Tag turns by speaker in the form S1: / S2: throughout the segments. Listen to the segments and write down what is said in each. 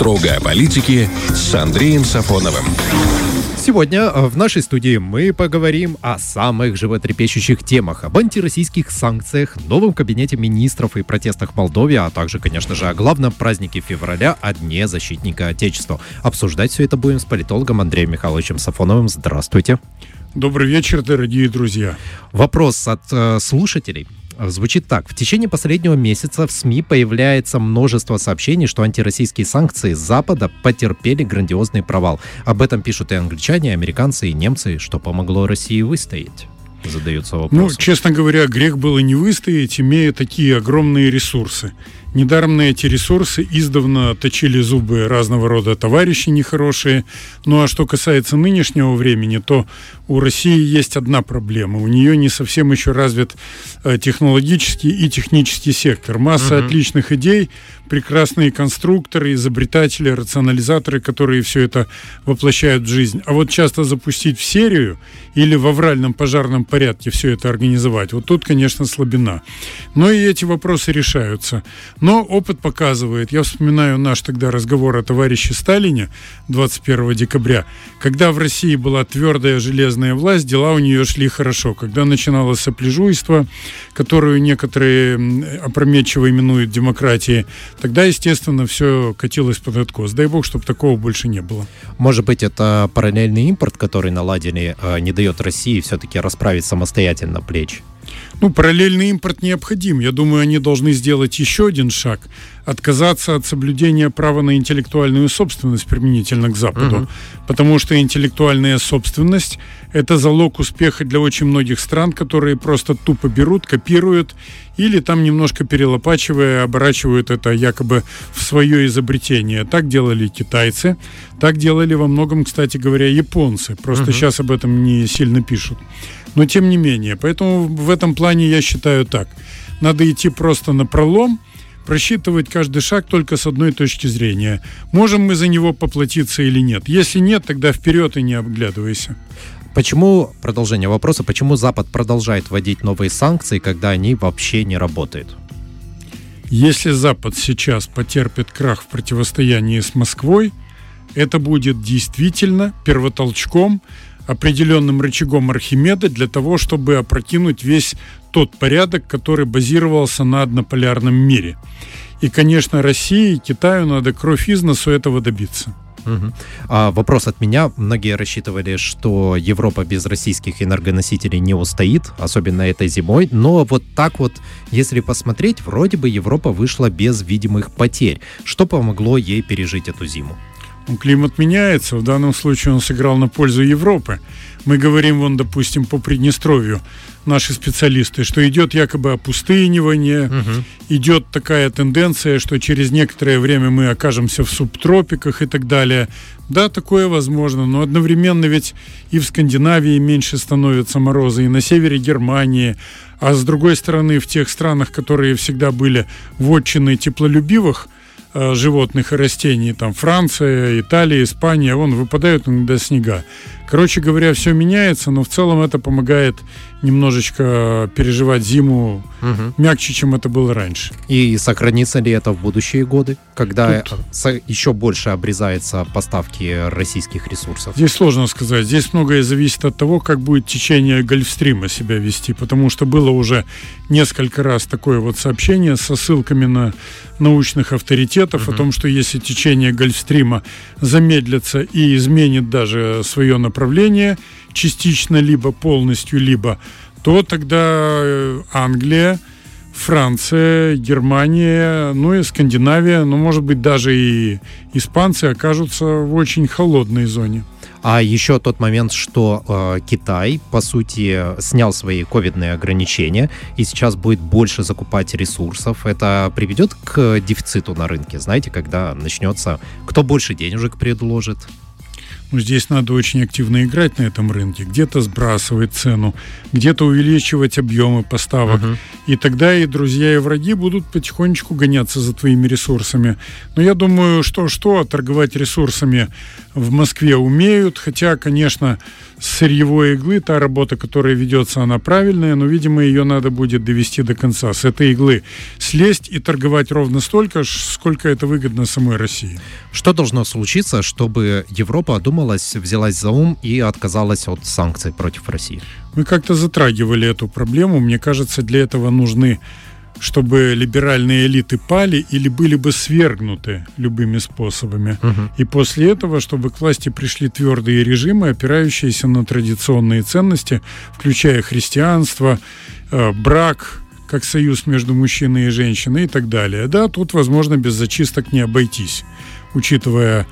S1: Строго о политике с Андреем Сафоновым.
S2: Сегодня э, в нашей студии мы поговорим о самых животрепещущих темах, об антироссийских санкциях, новом кабинете министров и протестах в Молдове, а также, конечно же, о главном празднике февраля, о Дне защитника Отечества. Обсуждать все это будем с политологом Андреем Михайловичем Сафоновым. Здравствуйте.
S3: Добрый вечер, дорогие друзья.
S2: Вопрос от э, слушателей звучит так. В течение последнего месяца в СМИ появляется множество сообщений, что антироссийские санкции Запада потерпели грандиозный провал. Об этом пишут и англичане, и американцы, и немцы, что помогло России выстоять задаются вопросы.
S3: Ну, честно говоря, грех было не выстоять, имея такие огромные ресурсы. Недаром на эти ресурсы издавна точили зубы разного рода товарищи нехорошие. Ну а что касается нынешнего времени, то у России есть одна проблема. У нее не совсем еще развит э, технологический и технический сектор. Масса угу. отличных идей, прекрасные конструкторы, изобретатели, рационализаторы, которые все это воплощают в жизнь. А вот часто запустить в серию или в авральном пожарном порядке все это организовать, вот тут, конечно, слабина. Но и эти вопросы решаются. Но опыт показывает, я вспоминаю наш тогда разговор о товарище Сталине 21 декабря, когда в России была твердая железная власть, дела у нее шли хорошо. Когда начиналось сопляжуйство, которую некоторые опрометчиво именуют демократией, тогда, естественно, все катилось под откос. Дай бог, чтобы такого больше не было.
S2: Может быть, это параллельный импорт, который наладили, а, не дает России все-таки расправить самостоятельно плечи?
S3: Ну, параллельный импорт необходим. Я думаю, они должны сделать еще один шаг. Отказаться от соблюдения права на интеллектуальную собственность применительно к Западу. Угу. Потому что интеллектуальная собственность – это залог успеха для очень многих стран, которые просто тупо берут, копируют или там немножко перелопачивая, оборачивают это якобы в свое изобретение. Так делали китайцы, так делали во многом, кстати говоря, японцы. Просто угу. сейчас об этом не сильно пишут но тем не менее. Поэтому в этом плане я считаю так. Надо идти просто на пролом, просчитывать каждый шаг только с одной точки зрения. Можем мы за него поплатиться или нет. Если нет, тогда вперед и не обглядывайся.
S2: Почему, продолжение вопроса, почему Запад продолжает вводить новые санкции, когда они вообще не работают?
S3: Если Запад сейчас потерпит крах в противостоянии с Москвой, это будет действительно первотолчком определенным рычагом Архимеда для того, чтобы опрокинуть весь тот порядок, который базировался на однополярном мире. И, конечно, России и Китаю надо кровь из носу этого добиться.
S2: Угу. А вопрос от меня. Многие рассчитывали, что Европа без российских энергоносителей не устоит, особенно этой зимой. Но вот так вот, если посмотреть, вроде бы Европа вышла без видимых потерь. Что помогло ей пережить эту зиму?
S3: Ну, климат меняется, в данном случае он сыграл на пользу Европы. Мы говорим, вон, допустим, по Приднестровью, наши специалисты, что идет якобы опустынивание, угу. идет такая тенденция, что через некоторое время мы окажемся в субтропиках и так далее. Да, такое возможно, но одновременно ведь и в Скандинавии меньше становятся морозы, и на севере Германии, а с другой стороны в тех странах, которые всегда были вотчиной теплолюбивых – Э, животных и растений, там Франция, Италия, Испания, вон выпадают иногда снега. Короче говоря, все меняется, но в целом это помогает немножечко переживать зиму угу. мягче, чем это было раньше.
S2: И сохранится ли это в будущие годы, когда Тут... еще больше обрезаются поставки российских ресурсов?
S3: Здесь сложно сказать. Здесь многое зависит от того, как будет течение Гольфстрима себя вести, потому что было уже несколько раз такое вот сообщение со ссылками на научных авторитетов угу. о том, что если течение Гольфстрима замедлится и изменит даже свое направление частично, либо полностью, либо то тогда э, Англия, Франция, Германия, ну и Скандинавия, ну, может быть, даже и испанцы окажутся в очень холодной зоне.
S2: А еще тот момент, что э, Китай, по сути, снял свои ковидные ограничения и сейчас будет больше закупать ресурсов. Это приведет к дефициту на рынке, знаете, когда начнется, кто больше денежек предложит,
S3: ну, здесь надо очень активно играть на этом рынке. Где-то сбрасывать цену, где-то увеличивать объемы поставок. Uh-huh. И тогда и друзья, и враги будут потихонечку гоняться за твоими ресурсами. Но я думаю, что что, торговать ресурсами в Москве умеют. Хотя, конечно, сырьевой иглы, та работа, которая ведется, она правильная, но, видимо, ее надо будет довести до конца. С этой иглы слезть и торговать ровно столько, сколько это выгодно самой России.
S2: Что должно случиться, чтобы Европа одумалась, взялась за ум и отказалась от санкций против России?
S3: Мы как-то затрагивали эту проблему. Мне кажется, для этого нужны чтобы либеральные элиты пали или были бы свергнуты любыми способами. Угу. И после этого, чтобы к власти пришли твердые режимы, опирающиеся на традиционные ценности, включая христианство, э, брак, как союз между мужчиной и женщиной и так далее. Да, тут, возможно, без зачисток не обойтись, учитывая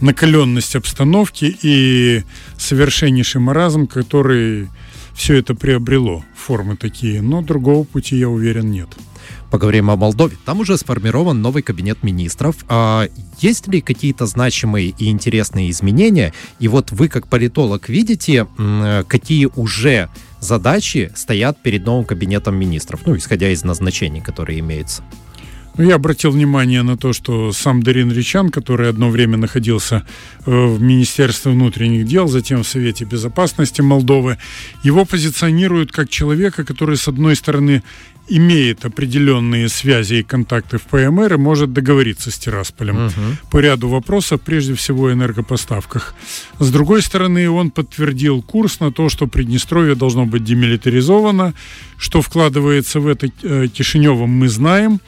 S3: накаленность обстановки и совершеннейший маразм, который все это приобрело, формы такие. Но другого пути, я уверен, нет
S2: поговорим о Молдове. Там уже сформирован новый кабинет министров. А есть ли какие-то значимые и интересные изменения? И вот вы, как политолог, видите, какие уже задачи стоят перед новым кабинетом министров, ну, исходя из назначений, которые имеются?
S3: Я обратил внимание на то, что сам Дарин Ричан, который одно время находился э, в Министерстве внутренних дел, затем в Совете Безопасности Молдовы, его позиционируют как человека, который, с одной стороны, имеет определенные связи и контакты в ПМР и может договориться с Тирасполем угу. по ряду вопросов, прежде всего энергопоставках. С другой стороны, он подтвердил курс на то, что Приднестровье должно быть демилитаризовано, что вкладывается в это э, Кишиневым, мы знаем.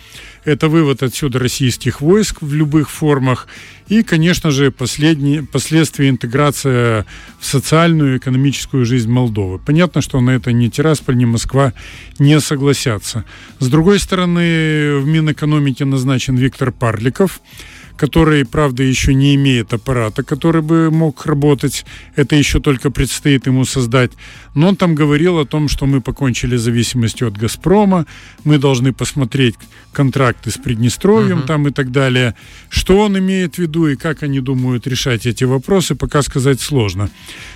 S3: Это вывод отсюда российских войск в любых формах. И, конечно же, последние, последствия интеграция в социальную и экономическую жизнь Молдовы. Понятно, что на это ни Тирасполь, ни Москва не согласятся. С другой стороны, в Минэкономике назначен Виктор Парликов – который, правда, еще не имеет аппарата, который бы мог работать. Это еще только предстоит ему создать. Но он там говорил о том, что мы покончили зависимостью от «Газпрома», мы должны посмотреть контракты с Приднестровьем uh-huh. там и так далее. Что он имеет в виду и как они думают решать эти вопросы, пока сказать сложно.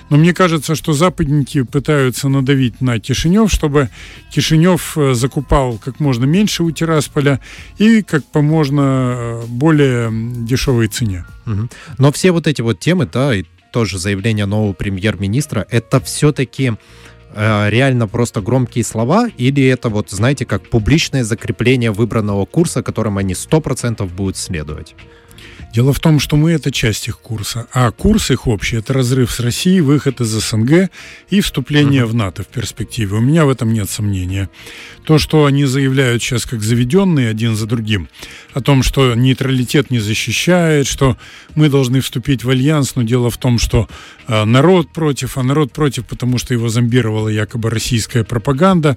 S3: Но мне кажется, что западники пытаются надавить на Кишинев, чтобы Кишинев э, закупал как можно меньше у Тирасполя и как можно э, более дешевой цене.
S2: Но все вот эти вот темы, да, и тоже заявление нового премьер-министра, это все-таки э, реально просто громкие слова, или это вот, знаете, как публичное закрепление выбранного курса, которым они 100% будут следовать?
S3: Дело в том, что мы это часть их курса, а курс их общий это разрыв с Россией, выход из СНГ и вступление в НАТО в перспективе. У меня в этом нет сомнения. То, что они заявляют сейчас как заведенные один за другим, о том, что нейтралитет не защищает, что мы должны вступить в альянс, но дело в том, что э, народ против, а народ против, потому что его зомбировала якобы российская пропаганда.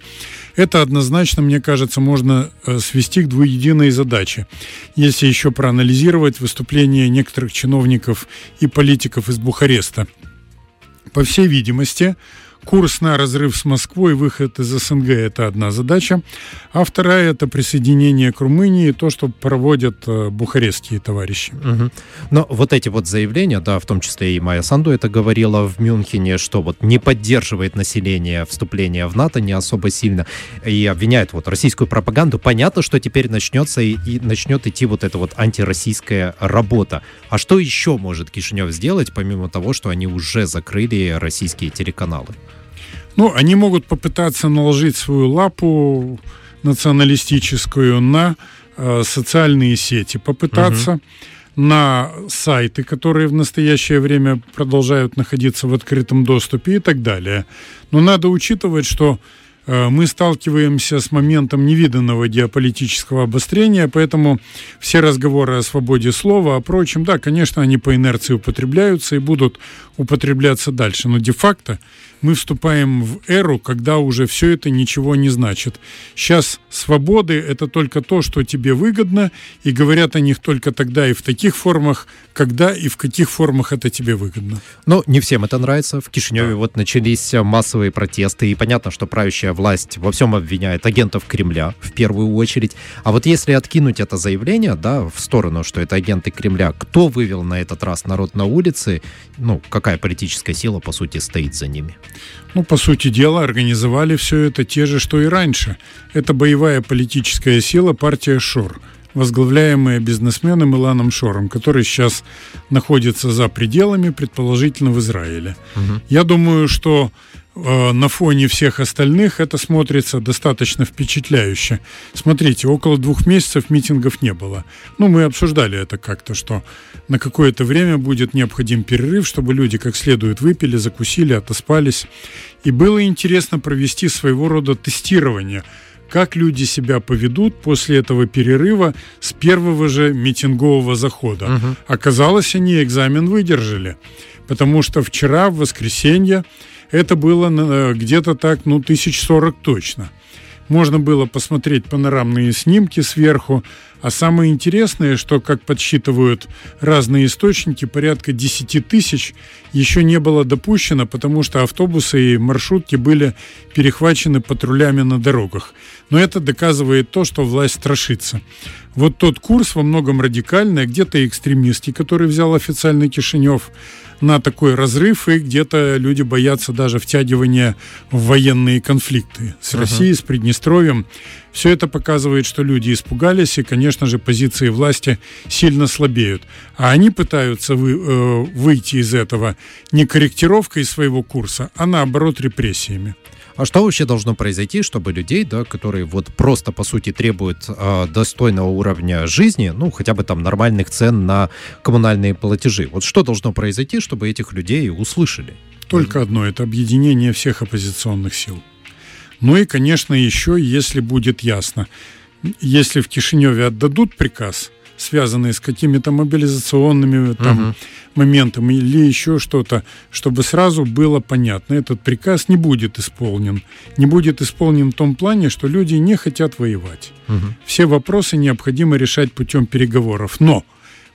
S3: Это однозначно, мне кажется, можно э, свести к двуединой задаче. Если еще проанализировать выступления некоторых чиновников и политиков из Бухареста. По всей видимости, Курс на разрыв с Москвой, выход из СНГ – это одна задача. А вторая – это присоединение к Румынии, то, что проводят э, бухарестские товарищи.
S2: Угу. Но вот эти вот заявления, да, в том числе и Майя Санду это говорила в Мюнхене, что вот не поддерживает население вступления в НАТО не особо сильно и обвиняет вот российскую пропаганду. Понятно, что теперь начнется и, и начнет идти вот эта вот антироссийская работа. А что еще может Кишинев сделать, помимо того, что они уже закрыли российские телеканалы?
S3: Ну, они могут попытаться наложить свою лапу националистическую на э, социальные сети, попытаться угу. на сайты, которые в настоящее время продолжают находиться в открытом доступе и так далее. Но надо учитывать, что э, мы сталкиваемся с моментом невиданного геополитического обострения, поэтому все разговоры о свободе слова, о прочем, да, конечно, они по инерции употребляются и будут употребляться дальше, но де-факто мы вступаем в эру, когда уже все это ничего не значит. Сейчас свободы — это только то, что тебе выгодно, и говорят о них только тогда и в таких формах, когда и в каких формах это тебе выгодно.
S2: Но не всем это нравится. В Кишиневе да. вот начались массовые протесты, и понятно, что правящая власть во всем обвиняет агентов Кремля в первую очередь. А вот если откинуть это заявление, да, в сторону, что это агенты Кремля, кто вывел на этот раз народ на улицы, ну, какая политическая сила, по сути, стоит за ними?
S3: Ну, по сути дела, организовали все это те же, что и раньше. Это боевая политическая сила партия ШОР. возглавляемая бизнесменом Иланом Шором, который сейчас находится за пределами, предположительно в Израиле. Угу. Я думаю, что на фоне всех остальных это смотрится достаточно впечатляюще. Смотрите, около двух месяцев митингов не было. Ну, мы обсуждали это как-то, что на какое-то время будет необходим перерыв, чтобы люди как следует выпили, закусили, отоспались. И было интересно провести своего рода тестирование – как люди себя поведут после этого перерыва с первого же митингового захода. Угу. Оказалось, они экзамен выдержали, потому что вчера, в воскресенье, это было э, где-то так, ну, тысяч сорок точно. Можно было посмотреть панорамные снимки сверху, а самое интересное, что, как подсчитывают разные источники, порядка 10 тысяч еще не было допущено, потому что автобусы и маршрутки были перехвачены патрулями на дорогах. Но это доказывает то, что власть страшится. Вот тот курс во многом радикальный, а где-то экстремистский, который взял официальный Кишинев, на такой разрыв, и где-то люди боятся даже втягивания в военные конфликты с uh-huh. Россией, с Приднестровьем. Все это показывает, что люди испугались, и, конечно же, позиции власти сильно слабеют. А они пытаются вы, э, выйти из этого не корректировкой своего курса, а наоборот репрессиями.
S2: А что вообще должно произойти, чтобы людей, да, которые вот просто, по сути, требуют э, достойного уровня жизни, ну, хотя бы там нормальных цен на коммунальные платежи, вот что должно произойти, чтобы этих людей услышали?
S3: Только одно – это объединение всех оппозиционных сил. Ну и, конечно, еще, если будет ясно, если в Кишиневе отдадут приказ – связанные с какими-то мобилизационными там, угу. моментами или еще что-то, чтобы сразу было понятно, этот приказ не будет исполнен. Не будет исполнен в том плане, что люди не хотят воевать. Угу. Все вопросы необходимо решать путем переговоров. Но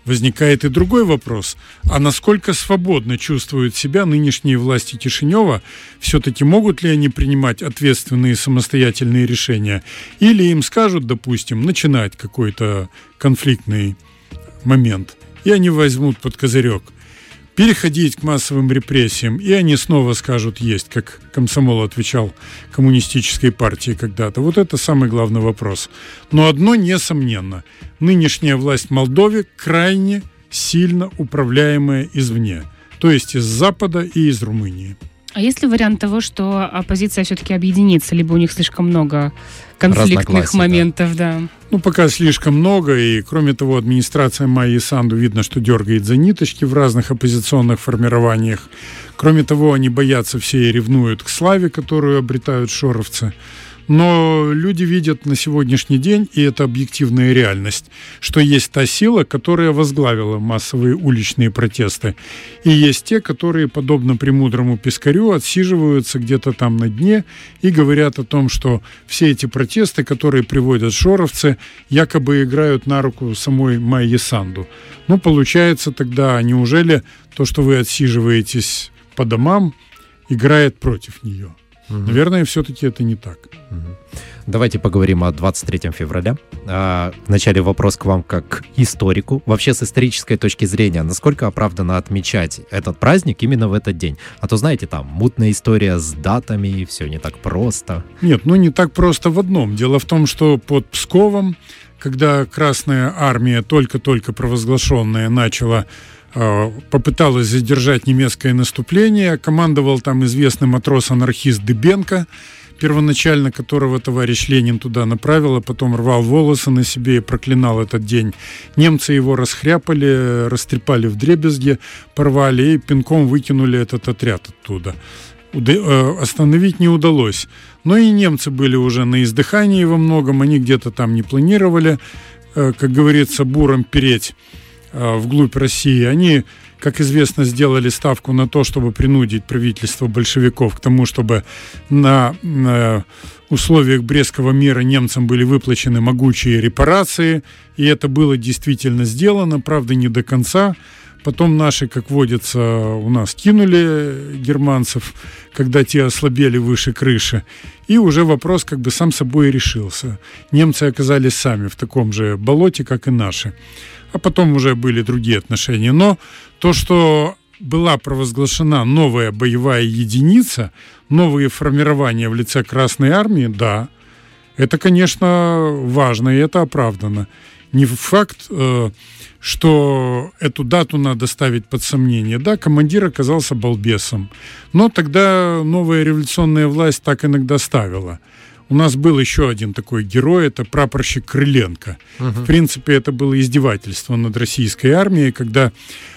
S3: Возникает и другой вопрос. А насколько свободно чувствуют себя нынешние власти Кишинева? Все-таки могут ли они принимать ответственные самостоятельные решения? Или им скажут, допустим, начинать какой-то конфликтный момент, и они возьмут под козырек – переходить к массовым репрессиям, и они снова скажут «есть», как комсомол отвечал коммунистической партии когда-то. Вот это самый главный вопрос. Но одно несомненно. Нынешняя власть в Молдове крайне сильно управляемая извне, то есть из Запада и из Румынии.
S4: А есть ли вариант того, что оппозиция все-таки объединится, либо у них слишком много конфликтных моментов, да. да.
S3: Ну, пока слишком много, и, кроме того, администрация Майи Санду видно, что дергает за ниточки в разных оппозиционных формированиях. Кроме того, они боятся все и ревнуют к славе, которую обретают шоровцы. Но люди видят на сегодняшний день, и это объективная реальность, что есть та сила, которая возглавила массовые уличные протесты, и есть те, которые, подобно премудрому Пискарю, отсиживаются где-то там на дне и говорят о том, что все эти протесты, которые приводят шоровцы, якобы играют на руку самой Майи Санду. Ну, получается тогда, неужели то, что вы отсиживаете по домам, играет против нее? Угу. Наверное, все-таки это не так. Угу.
S2: Давайте поговорим о 23 февраля. А, вначале вопрос к вам как историку. Вообще с исторической точки зрения, насколько оправданно отмечать этот праздник именно в этот день? А то, знаете, там мутная история с датами, все не так просто.
S3: Нет, ну не так просто в одном. Дело в том, что под Псковом, когда Красная Армия, только-только провозглашенная, начала попыталась задержать немецкое наступление. Командовал там известный матрос-анархист Дыбенко, первоначально которого товарищ Ленин туда направил, а потом рвал волосы на себе и проклинал этот день. Немцы его расхряпали, растрепали в дребезге, порвали и пинком выкинули этот отряд оттуда. Э, остановить не удалось. Но и немцы были уже на издыхании во многом, они где-то там не планировали, э, как говорится, буром переть Э, вглубь России, они, как известно, сделали ставку на то, чтобы принудить правительство большевиков к тому, чтобы на, на условиях Брестского мира немцам были выплачены могучие репарации, и это было действительно сделано, правда, не до конца. Потом наши, как водится, у нас кинули германцев, когда те ослабели выше крыши. И уже вопрос как бы сам собой решился. Немцы оказались сами в таком же болоте, как и наши а потом уже были другие отношения. Но то, что была провозглашена новая боевая единица, новые формирования в лице Красной Армии, да, это, конечно, важно и это оправдано. Не факт, э, что эту дату надо ставить под сомнение. Да, командир оказался балбесом. Но тогда новая революционная власть так иногда ставила. У нас был еще один такой герой, это прапорщик Крыленко. Угу. В принципе, это было издевательство над российской армией, когда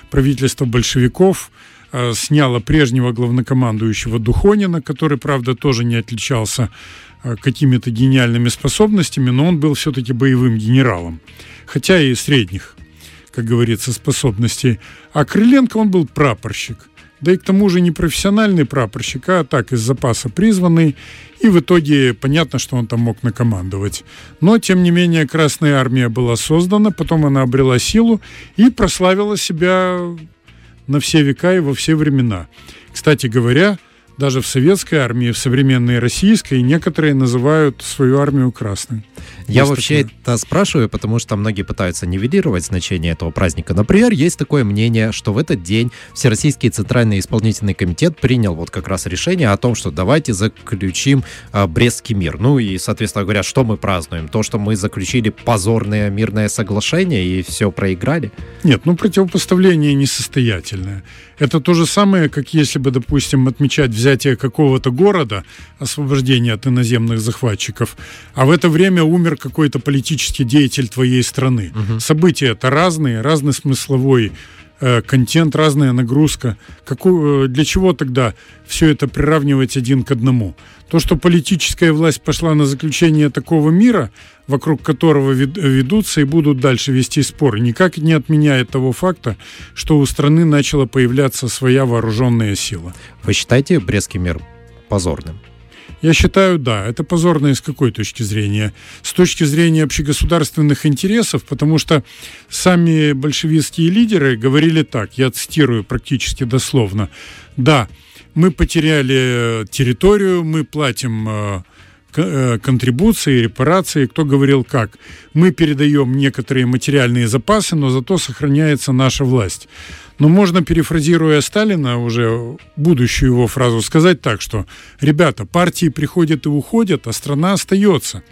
S3: правительство большевиков э, сняло прежнего главнокомандующего Духонина, который, правда, тоже не отличался э, какими-то гениальными способностями, но он был все-таки боевым генералом, хотя и средних, как говорится, способностей. А Крыленко, он был прапорщик. Да и к тому же не профессиональный прапорщик, а так из запаса призванный. И в итоге понятно, что он там мог накомандовать. Но, тем не менее, Красная Армия была создана, потом она обрела силу и прославила себя на все века и во все времена. Кстати говоря, даже в советской армии, в современной российской, некоторые называют свою армию красной.
S2: Я вообще такое. это спрашиваю, потому что многие пытаются нивелировать значение этого праздника. Например, есть такое мнение, что в этот день Всероссийский Центральный исполнительный комитет принял вот как раз решение о том, что давайте заключим а, Брестский мир. Ну и, соответственно говоря, что мы празднуем? То, что мы заключили позорное мирное соглашение и все проиграли?
S3: Нет, ну противопоставление несостоятельное. Это то же самое, как если бы, допустим, отмечать взятие какого-то города, освобождение от иноземных захватчиков, а в это время умер какой-то политический деятель твоей страны. Угу. События это разные, разный смысловой э, контент, разная нагрузка. Какую, э, для чего тогда все это приравнивать один к одному? То, что политическая власть пошла на заключение такого мира, вокруг которого ведутся и будут дальше вести споры, никак не отменяет того факта, что у страны начала появляться своя вооруженная сила.
S2: Вы считаете Брестский мир позорным?
S3: Я считаю, да. Это позорно и с какой точки зрения? С точки зрения общегосударственных интересов, потому что сами большевистские лидеры говорили так, я цитирую практически дословно, да, мы потеряли территорию, мы платим э, э, контрибуции, репарации, кто говорил как. Мы передаем некоторые материальные запасы, но зато сохраняется наша власть. Но можно, перефразируя Сталина, уже будущую его фразу, сказать так, что, ребята, партии приходят и уходят, а страна остается.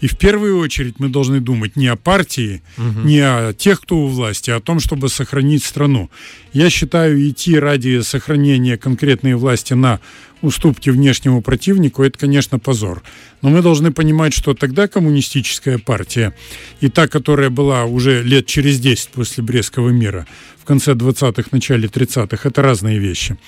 S3: И в первую очередь мы должны думать не о партии, угу. не о тех, кто у власти, а о том, чтобы сохранить страну. Я считаю, идти ради сохранения конкретной власти на уступки внешнему противнику, это, конечно, позор. Но мы должны понимать, что тогда коммунистическая партия и та, которая была уже лет через 10 после Брестского мира, конце 20-х, начале 30-х, это разные вещи.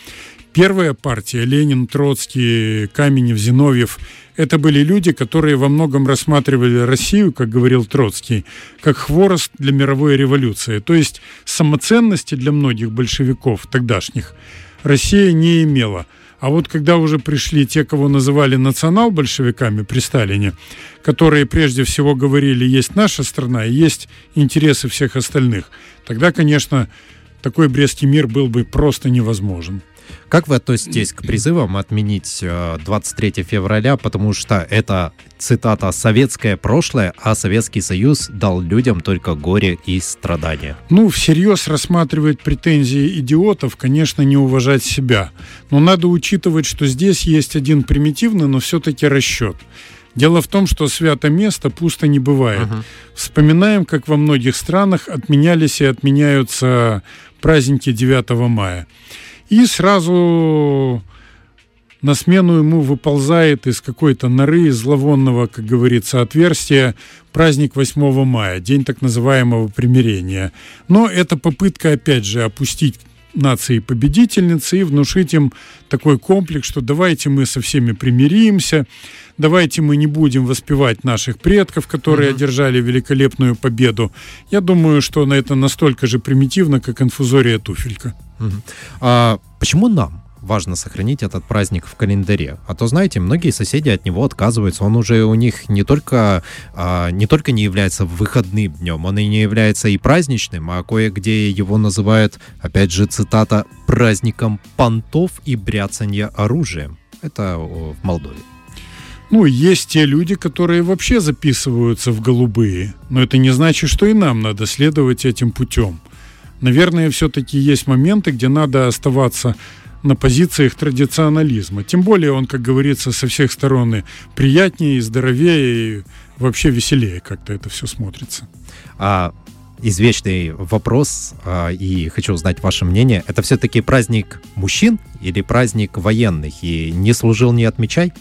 S3: Первая партия, Ленин, Троцкий, Каменев, Зиновьев, это были люди, которые во многом рассматривали Россию, как говорил Троцкий, как хворост для мировой революции. То есть самоценности для многих большевиков тогдашних Россия не имела – а вот когда уже пришли те, кого называли национал-большевиками при Сталине, которые прежде всего говорили, есть наша страна и есть интересы всех остальных, тогда, конечно, такой Брестский мир был бы просто невозможен.
S2: Как вы относитесь к призывам отменить 23 э, февраля, потому что это, цитата, «советское прошлое, а Советский Союз дал людям только горе и страдания»?
S3: Ну, всерьез рассматривать претензии идиотов, конечно, не уважать себя. Но надо учитывать, что здесь есть один примитивный, но все-таки расчет. Дело в том, что свято место пусто не бывает. Uh-huh. Вспоминаем, как во многих странах отменялись и отменяются праздники 9 мая. И сразу на смену ему выползает из какой-то норы, зловонного, как говорится, отверстия праздник 8 мая, день так называемого примирения. Но это попытка, опять же, опустить нации победительницы и внушить им такой комплекс, что давайте мы со всеми примиримся, давайте мы не будем воспевать наших предков, которые угу. одержали великолепную победу. Я думаю, что на это настолько же примитивно, как инфузория туфелька.
S2: Угу. А почему нам? Важно сохранить этот праздник в календаре. А то, знаете, многие соседи от него отказываются. Он уже у них не только, а, не только не является выходным днем, он и не является и праздничным, а кое-где его называют, опять же, цитата, праздником понтов и бряцанья оружием. Это в Молдове.
S3: Ну, есть те люди, которые вообще записываются в голубые. Но это не значит, что и нам надо следовать этим путем. Наверное, все-таки есть моменты, где надо оставаться на позициях традиционализма. Тем более он, как говорится, со всех сторон приятнее, и здоровее, и вообще веселее как-то это все смотрится.
S2: А извечный вопрос, а, и хочу узнать ваше мнение. Это все-таки праздник мужчин или праздник военных? И не служил, не отмечай?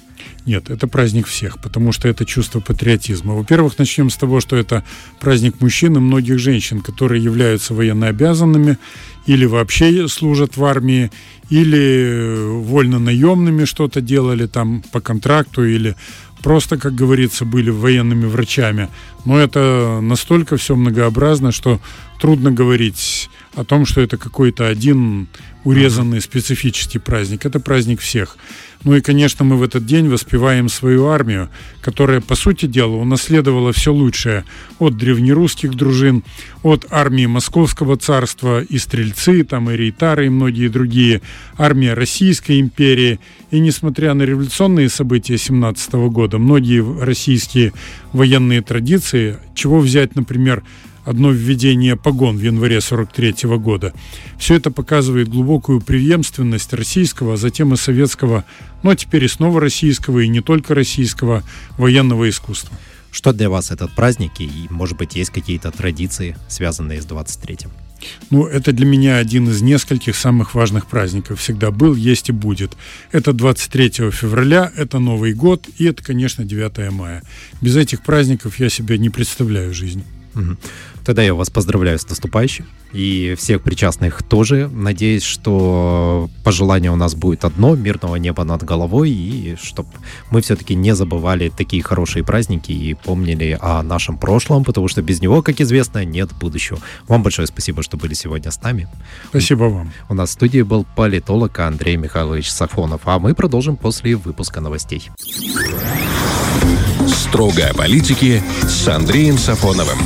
S3: Нет, это праздник всех, потому что это чувство патриотизма. Во-первых, начнем с того, что это праздник мужчин и многих женщин, которые являются военнообязанными или вообще служат в армии, или вольно-наемными что-то делали там по контракту, или просто, как говорится, были военными врачами. Но это настолько все многообразно, что трудно говорить о том, что это какой-то один урезанный специфический праздник. Это праздник всех. Ну и, конечно, мы в этот день воспеваем свою армию, которая, по сути дела, унаследовала все лучшее от древнерусских дружин, от армии Московского царства и стрельцы, там и рейтары, и многие другие, армия Российской империи. И несмотря на революционные события 17 года, многие российские военные традиции, чего взять, например, одно введение погон в январе 43 года. Все это показывает глубокую преемственность российского, а затем и советского, ну а теперь и снова российского, и не только российского военного искусства.
S2: Что для вас этот праздник и, может быть, есть какие-то традиции, связанные с 23-м?
S3: Ну, это для меня один из нескольких самых важных праздников. Всегда был, есть и будет. Это 23 февраля, это Новый год и это, конечно, 9 мая. Без этих праздников я себе не представляю жизнь.
S2: Тогда я вас поздравляю с наступающим. И всех причастных тоже. Надеюсь, что пожелание у нас будет одно, мирного неба над головой, и чтобы мы все-таки не забывали такие хорошие праздники и помнили о нашем прошлом, потому что без него, как известно, нет будущего. Вам большое спасибо, что были сегодня с нами.
S3: Спасибо вам.
S2: У нас в студии был политолог Андрей Михайлович Сафонов, а мы продолжим после выпуска новостей.
S1: Строго о политике с Андреем Сафоновым.